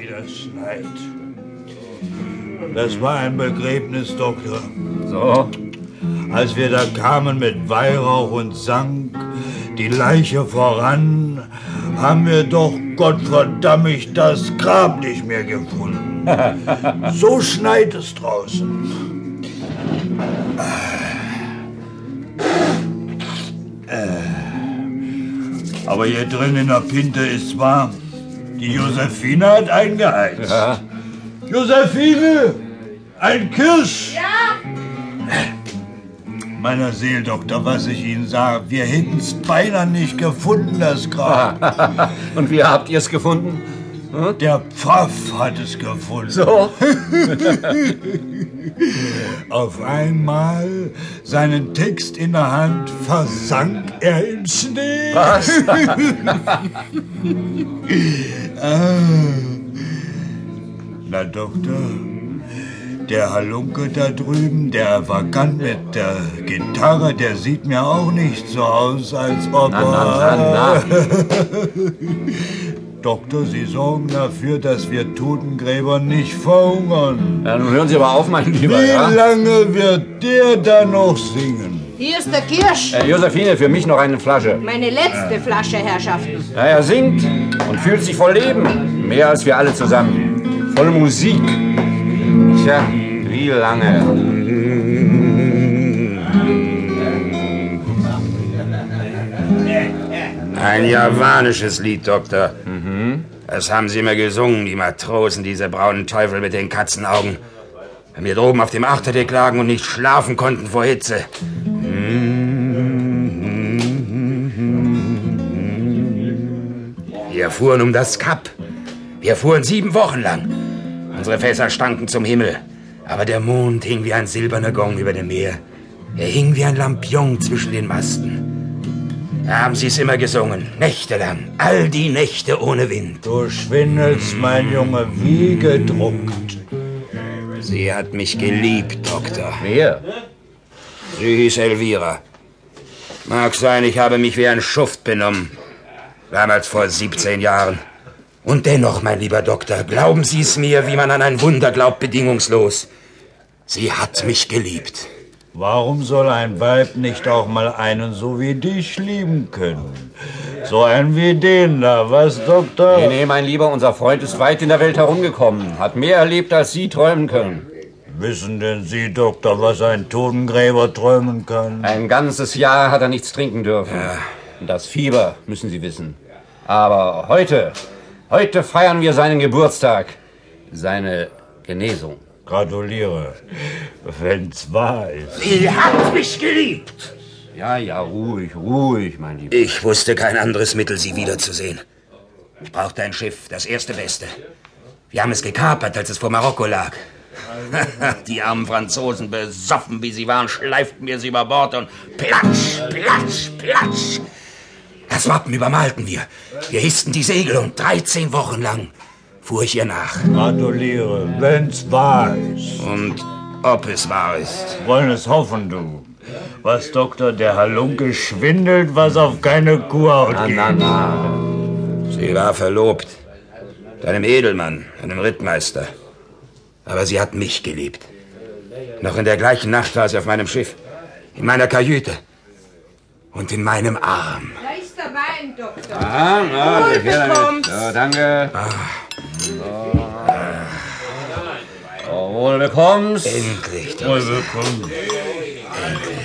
wie das schneit. Das war ein Begräbnis, Doktor. So? Als wir da kamen mit Weihrauch und sank die Leiche voran, haben wir doch Gottverdammt das Grab nicht mehr gefunden. so schneit es draußen. Äh. Aber hier drin in der Pinte ist warm. Die Josephine hat eingeheizt. Ja. Josephine! Ein Kirsch! Ja! Meiner Seeldoktor, was ich Ihnen sah, wir hätten's beinahe nicht gefunden, das Grab. Und wie habt ihr es gefunden? Der Pfaff hat es gefunden. So? Auf einmal, seinen Text in der Hand, versank er im Schnee. Was? Ah. Na, Doktor, der Halunke da drüben, der Vagant mit der Gitarre, der sieht mir auch nicht so aus, als ob Na, na, na, er... Doktor, Sie sorgen dafür, dass wir Totengräber nicht verhungern. Ja, nun hören Sie aber auf, mein Lieber. Wie Ja? lange wird der da noch singen? Hier ist der Kirsch. Äh, Josephine, für mich noch eine Flasche. Meine letzte Flasche, Herrschaften. Ja, er singt und fühlt sich voll Leben. Mehr als wir alle zusammen. Voll Musik. Tja, wie lange? Ein javanisches Lied, Doktor. Das haben sie immer gesungen, die Matrosen, diese braunen Teufel mit den Katzenaugen. Wenn wir droben auf dem Achterdeck lagen und nicht schlafen konnten vor Hitze. Wir fuhren um das Kap. Wir fuhren sieben Wochen lang. Unsere Fässer stanken zum Himmel. Aber der Mond hing wie ein silberner Gong über dem Meer. Er hing wie ein Lampion zwischen den Masten. Da haben sie es immer gesungen, nächtelang. All die Nächte ohne Wind. Du schwindelst, mein Junge, wie gedruckt. Sie hat mich geliebt, Doktor. Wer? Sie hieß Elvira. Mag sein, ich habe mich wie ein Schuft benommen. Damals vor 17 Jahren. Und dennoch, mein lieber Doktor, glauben Sie es mir, wie man an ein Wunder glaubt, bedingungslos. Sie hat mich geliebt. Warum soll ein Weib nicht auch mal einen so wie dich lieben können? So einen wie den da, was, Doktor? Nee, nee, mein Lieber, unser Freund ist weit in der Welt herumgekommen. Hat mehr erlebt, als Sie träumen können. Wissen denn Sie, Doktor, was ein Totengräber träumen kann? Ein ganzes Jahr hat er nichts trinken dürfen. Und Das Fieber, müssen Sie wissen. Aber heute, heute feiern wir seinen Geburtstag. Seine Genesung. Gratuliere, wenn's wahr ist. Sie hat mich geliebt. Ja, ja, ruhig, ruhig, mein Lieber. Ich wusste kein anderes Mittel, sie wiederzusehen. Ich brauchte ein Schiff, das erste Beste. Wir haben es gekapert, als es vor Marokko lag. Die armen Franzosen, besoffen wie sie waren, schleiften wir sie über Bord und platsch, platsch, platsch. Das Wappen übermalten wir. Wir hissten die Segel und 13 Wochen lang fuhr ich ihr nach. Gratuliere, wenn's wahr ist. Und ob es wahr ist. Wollen es hoffen, du. Was, Doktor, der Halunke schwindelt, was auf keine Kuhhaut Na, geht. na, na. Sie war verlobt. Mit einem Edelmann, einem Rittmeister. Aber sie hat mich geliebt. Noch in der gleichen Nacht war sie auf meinem Schiff. In meiner Kajüte. Und in meinem Arm. Da ist der Wein, Doktor. Ah, na, Wohl ich werde bekommt's. So, danke. So, wohl bekommst. Endlich. doch. Wohl bekommen.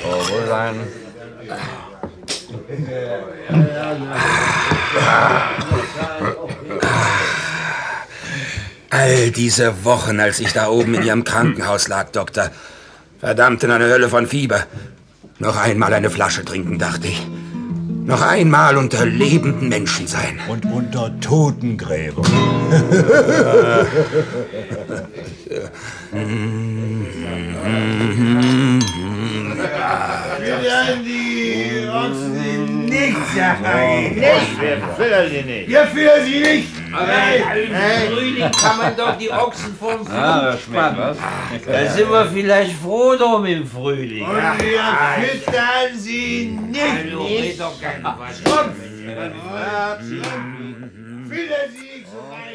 So, wohl sein. All diese Wochen, als ich da oben in Ihrem Krankenhaus lag, Doktor. Verdammt in einer Hölle von Fieber. Noch einmal eine Flasche trinken, dachte ich. Noch einmal unter lebenden Menschen sein. Und unter Totengräbern. nicht dabei. Wir führen sie nicht! Im Frühling kann man doch die Ochsen vom Ah, schmeckt, was? Da sind wir vielleicht froh drum im Frühling. Und wir füttern sie nicht! Hallo, red doch keinen Quatsch. Füttern sie nicht, so werdet!